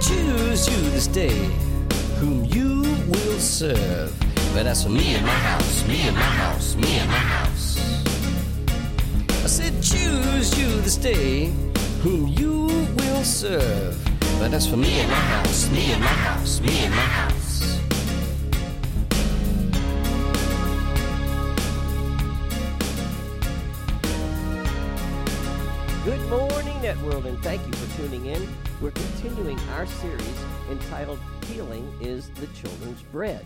Choose you this day whom you will serve. But as for me and my house, me and my house, me and my house. I said, choose you this day whom you will serve. But as for me and my house, me and my house, me and my house. Morning, Networld, and thank you for tuning in. We're continuing our series entitled Healing is the Children's Bread.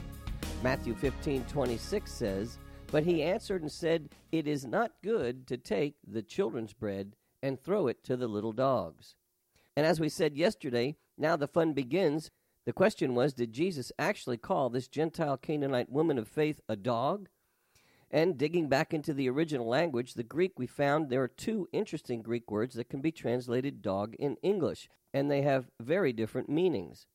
Matthew 15 26 says, But he answered and said, It is not good to take the children's bread and throw it to the little dogs. And as we said yesterday, now the fun begins. The question was, did Jesus actually call this Gentile Canaanite woman of faith a dog? And digging back into the original language, the Greek, we found there are two interesting Greek words that can be translated dog in English, and they have very different meanings.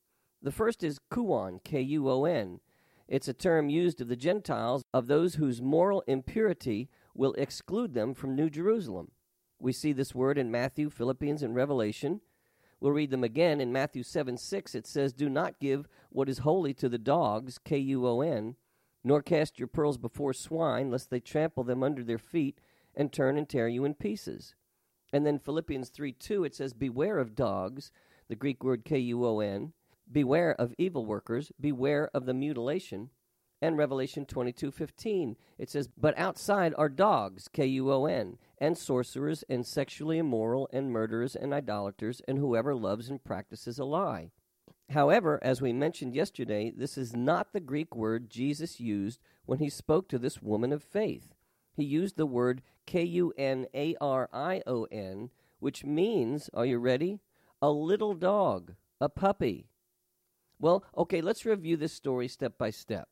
The first is kuon, K U O N. It's a term used of the Gentiles, of those whose moral impurity will exclude them from New Jerusalem. We see this word in Matthew, Philippians, and Revelation. We'll read them again in Matthew 7 6. It says, Do not give what is holy to the dogs, K U O N nor cast your pearls before swine, lest they trample them under their feet and turn and tear you in pieces. And then Philippians 3 2, it says, Beware of dogs, the Greek word K U O N, beware of evil workers, beware of the mutilation. And Revelation twenty two fifteen, it says, But outside are dogs, K U O N, and sorcerers, and sexually immoral, and murderers, and idolaters, and whoever loves and practices a lie. However, as we mentioned yesterday, this is not the Greek word Jesus used when he spoke to this woman of faith. He used the word K U N A R I O N, which means, are you ready? A little dog, a puppy. Well, okay, let's review this story step by step.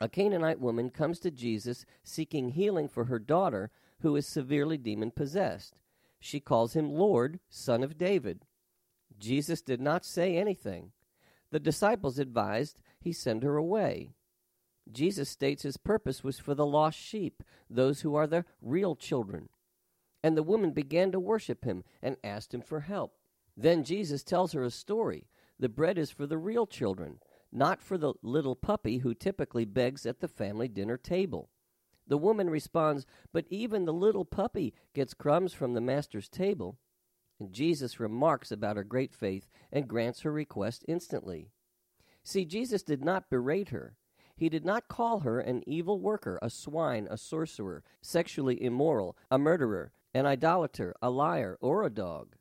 A Canaanite woman comes to Jesus seeking healing for her daughter who is severely demon possessed. She calls him Lord, Son of David. Jesus did not say anything. The disciples advised he send her away. Jesus states his purpose was for the lost sheep, those who are the real children. And the woman began to worship him and asked him for help. Then Jesus tells her a story. The bread is for the real children, not for the little puppy who typically begs at the family dinner table. The woman responds, But even the little puppy gets crumbs from the master's table. And Jesus remarks about her great faith and grants her request instantly. See, Jesus did not berate her. He did not call her an evil worker, a swine, a sorcerer, sexually immoral, a murderer, an idolater, a liar, or a dog.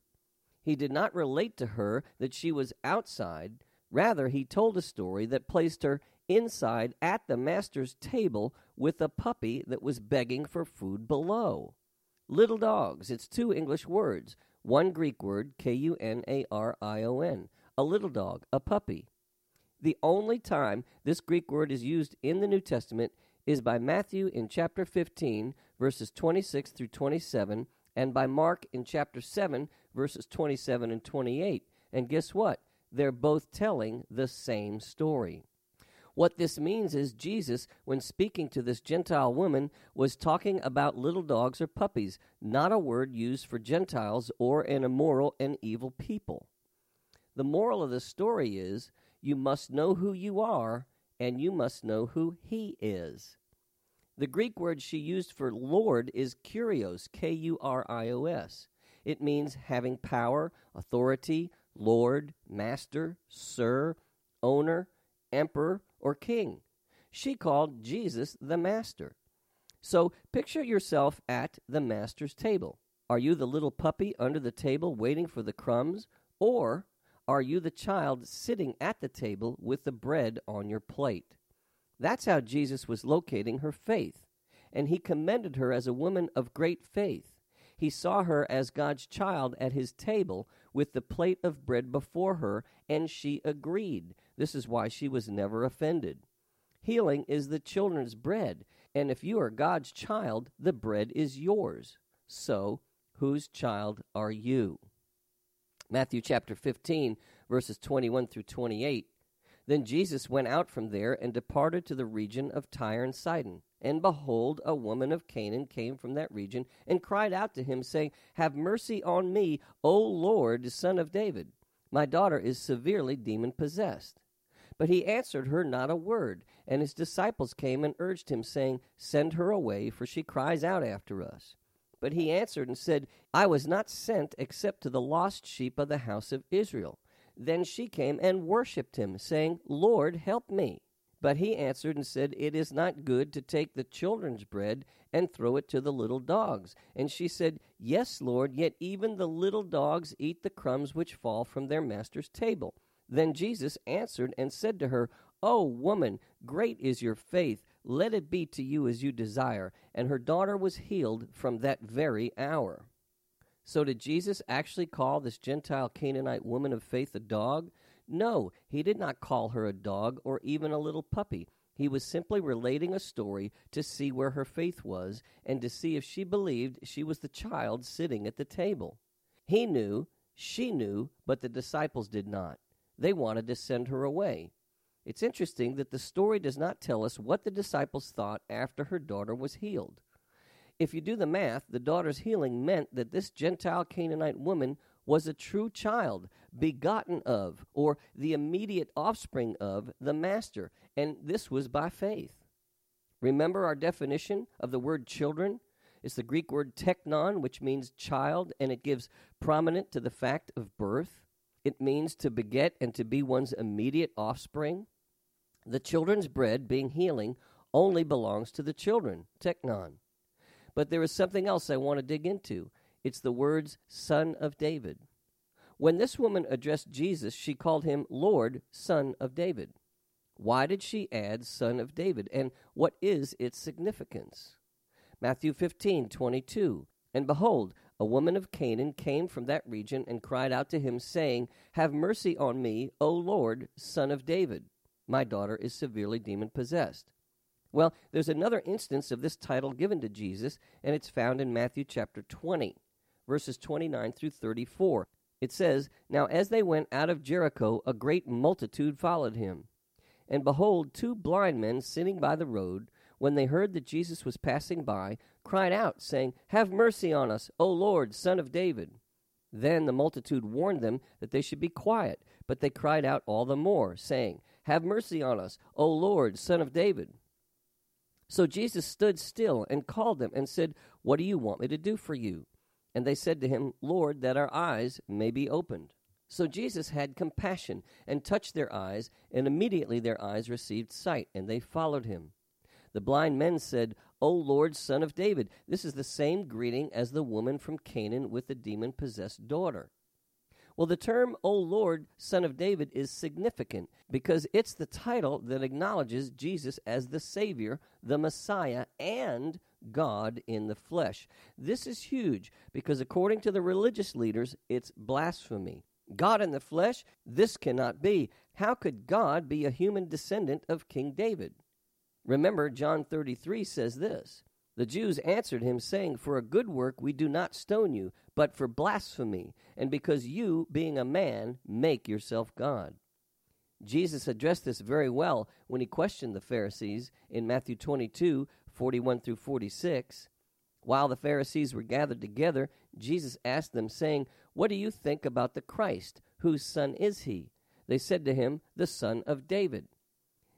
He did not relate to her that she was outside. Rather, he told a story that placed her inside at the master's table with a puppy that was begging for food below. Little dogs, it's two English words, one Greek word, K U N A R I O N, a little dog, a puppy. The only time this Greek word is used in the New Testament is by Matthew in chapter 15, verses 26 through 27, and by Mark in chapter 7, verses 27 and 28. And guess what? They're both telling the same story. What this means is Jesus, when speaking to this Gentile woman, was talking about little dogs or puppies, not a word used for Gentiles or an immoral and evil people. The moral of the story is you must know who you are and you must know who he is. The Greek word she used for Lord is kurios, K U R I O S. It means having power, authority, Lord, master, sir, owner, emperor, or king. She called Jesus the master. So picture yourself at the master's table. Are you the little puppy under the table waiting for the crumbs? Or are you the child sitting at the table with the bread on your plate? That's how Jesus was locating her faith, and he commended her as a woman of great faith. He saw her as God's child at his table with the plate of bread before her, and she agreed. This is why she was never offended. Healing is the children's bread, and if you are God's child, the bread is yours. So, whose child are you? Matthew chapter 15, verses 21 through 28. Then Jesus went out from there and departed to the region of Tyre and Sidon. And behold, a woman of Canaan came from that region and cried out to him, saying, Have mercy on me, O Lord, son of David. My daughter is severely demon possessed. But he answered her not a word. And his disciples came and urged him, saying, Send her away, for she cries out after us. But he answered and said, I was not sent except to the lost sheep of the house of Israel. Then she came and worshipped him, saying, Lord, help me. But he answered and said, It is not good to take the children's bread and throw it to the little dogs. And she said, Yes, Lord, yet even the little dogs eat the crumbs which fall from their master's table. Then Jesus answered and said to her, O woman, great is your faith. Let it be to you as you desire. And her daughter was healed from that very hour. So, did Jesus actually call this Gentile Canaanite woman of faith a dog? No, he did not call her a dog or even a little puppy. He was simply relating a story to see where her faith was and to see if she believed she was the child sitting at the table. He knew, she knew, but the disciples did not. They wanted to send her away. It's interesting that the story does not tell us what the disciples thought after her daughter was healed. If you do the math, the daughter's healing meant that this Gentile Canaanite woman was a true child, begotten of, or the immediate offspring of, the Master, and this was by faith. Remember our definition of the word children? It's the Greek word teknon, which means child, and it gives prominent to the fact of birth. It means to beget and to be one's immediate offspring. The children's bread, being healing, only belongs to the children, teknon. But there is something else I want to dig into. It's the words Son of David. When this woman addressed Jesus, she called him Lord, Son of David. Why did she add Son of David, and what is its significance? Matthew 15, 22. And behold, a woman of Canaan came from that region and cried out to him, saying, Have mercy on me, O Lord, Son of David. My daughter is severely demon possessed. Well, there's another instance of this title given to Jesus, and it's found in Matthew chapter 20 verses 29 through 34. It says, Now as they went out of Jericho, a great multitude followed him. And behold, two blind men sitting by the road, when they heard that Jesus was passing by, cried out, saying, Have mercy on us, O Lord, Son of David. Then the multitude warned them that they should be quiet, but they cried out all the more, saying, Have mercy on us, O Lord, Son of David. So Jesus stood still and called them and said, What do you want me to do for you? And they said to him, Lord, that our eyes may be opened. So Jesus had compassion and touched their eyes, and immediately their eyes received sight, and they followed him. The blind men said, O Lord, son of David. This is the same greeting as the woman from Canaan with the demon possessed daughter. Well, the term, O Lord, Son of David, is significant because it's the title that acknowledges Jesus as the Savior, the Messiah, and God in the flesh. This is huge because, according to the religious leaders, it's blasphemy. God in the flesh? This cannot be. How could God be a human descendant of King David? Remember, John 33 says this The Jews answered him, saying, For a good work we do not stone you, but for blasphemy, and because you, being a man, make yourself God. Jesus addressed this very well when he questioned the Pharisees in Matthew 22 41 through 46. While the Pharisees were gathered together, Jesus asked them, saying, What do you think about the Christ? Whose son is he? They said to him, The son of David.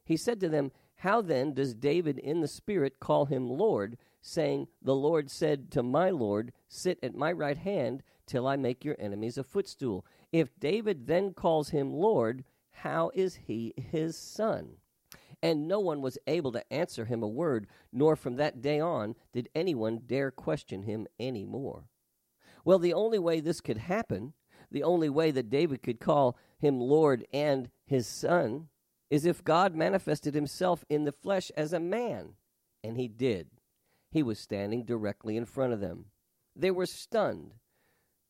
He said to them, How then does David in the Spirit call him Lord, saying, The Lord said to my Lord, Sit at my right hand till I make your enemies a footstool? If David then calls him Lord, how is he his son? and no one was able to answer him a word, nor from that day on did anyone dare question him any more. Well, the only way this could happen, the only way that David could call him Lord and his son, is if God manifested himself in the flesh as a man. And he did. He was standing directly in front of them. They were stunned.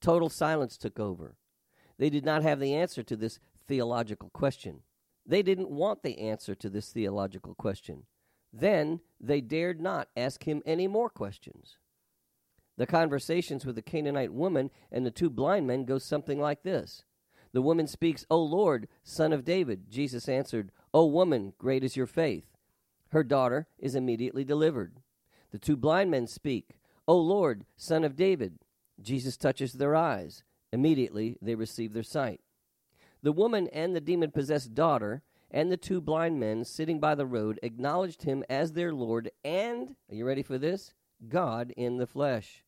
Total silence took over. they did not have the answer to this theological question. They didn't want the answer to this theological question. Then they dared not ask him any more questions. The conversations with the Canaanite woman and the two blind men go something like this. The woman speaks, O Lord, son of David. Jesus answered, O woman, great is your faith. Her daughter is immediately delivered. The two blind men speak, O Lord, son of David. Jesus touches their eyes. Immediately they receive their sight. The woman and the demon possessed daughter and the two blind men sitting by the road acknowledged him as their Lord and, are you ready for this? God in the flesh.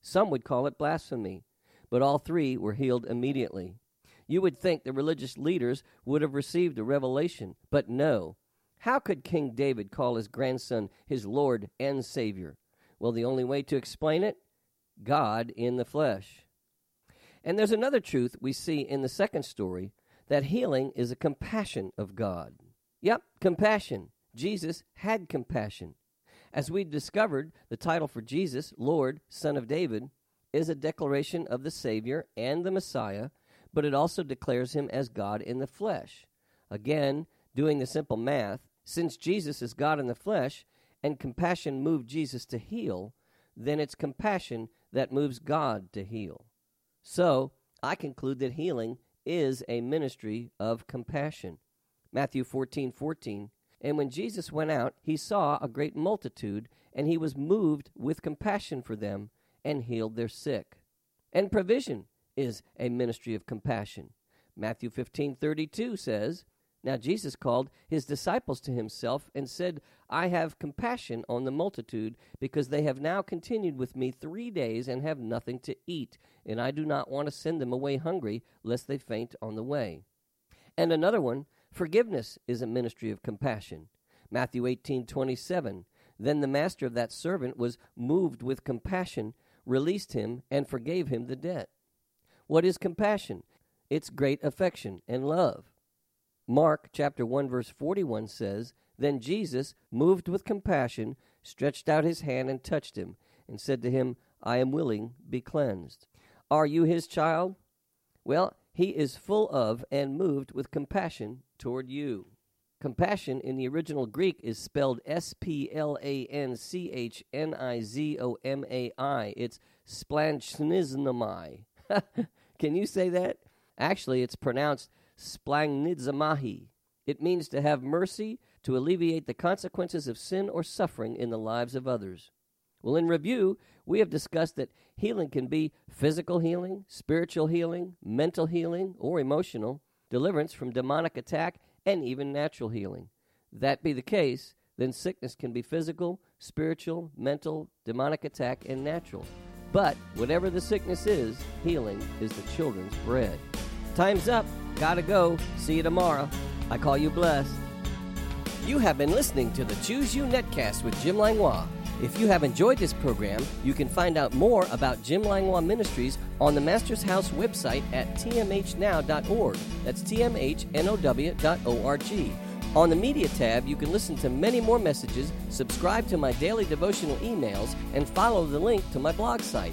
Some would call it blasphemy, but all three were healed immediately. You would think the religious leaders would have received a revelation, but no. How could King David call his grandson his Lord and Savior? Well, the only way to explain it God in the flesh. And there's another truth we see in the second story that healing is a compassion of God. Yep, compassion. Jesus had compassion. As we discovered, the title for Jesus, Lord, Son of David, is a declaration of the Savior and the Messiah, but it also declares him as God in the flesh. Again, doing the simple math, since Jesus is God in the flesh and compassion moved Jesus to heal, then it's compassion that moves God to heal. So, I conclude that healing is a ministry of compassion. Matthew 14 14. And when Jesus went out, he saw a great multitude, and he was moved with compassion for them and healed their sick. And provision is a ministry of compassion. Matthew 15 32 says, Now Jesus called his disciples to himself and said, I have compassion on the multitude, because they have now continued with me three days and have nothing to eat, and I do not want to send them away hungry, lest they faint on the way. And another one, forgiveness is a ministry of compassion. Matthew eighteen twenty seven. Then the master of that servant was moved with compassion, released him, and forgave him the debt. What is compassion? It's great affection and love. Mark chapter 1 verse 41 says, then Jesus, moved with compassion, stretched out his hand and touched him, and said to him, I am willing, be cleansed. Are you his child? Well, he is full of and moved with compassion toward you. Compassion in the original Greek is spelled S P L A N C H N I Z O M A I. It's splanchniznamai. Can you say that? Actually, it's pronounced splangnizamahi. It means to have mercy to alleviate the consequences of sin or suffering in the lives of others. Well, in review, we have discussed that healing can be physical healing, spiritual healing, mental healing, or emotional, deliverance from demonic attack, and even natural healing. That be the case, then sickness can be physical, spiritual, mental, demonic attack, and natural. But whatever the sickness is, healing is the children's bread. Time's up. Gotta go. See you tomorrow. I call you blessed. You have been listening to the Choose You Netcast with Jim Langlois. If you have enjoyed this program, you can find out more about Jim Langlois Ministries on the Master's House website at tmhnow.org. That's tmhnow.org. On the Media tab, you can listen to many more messages, subscribe to my daily devotional emails, and follow the link to my blog site.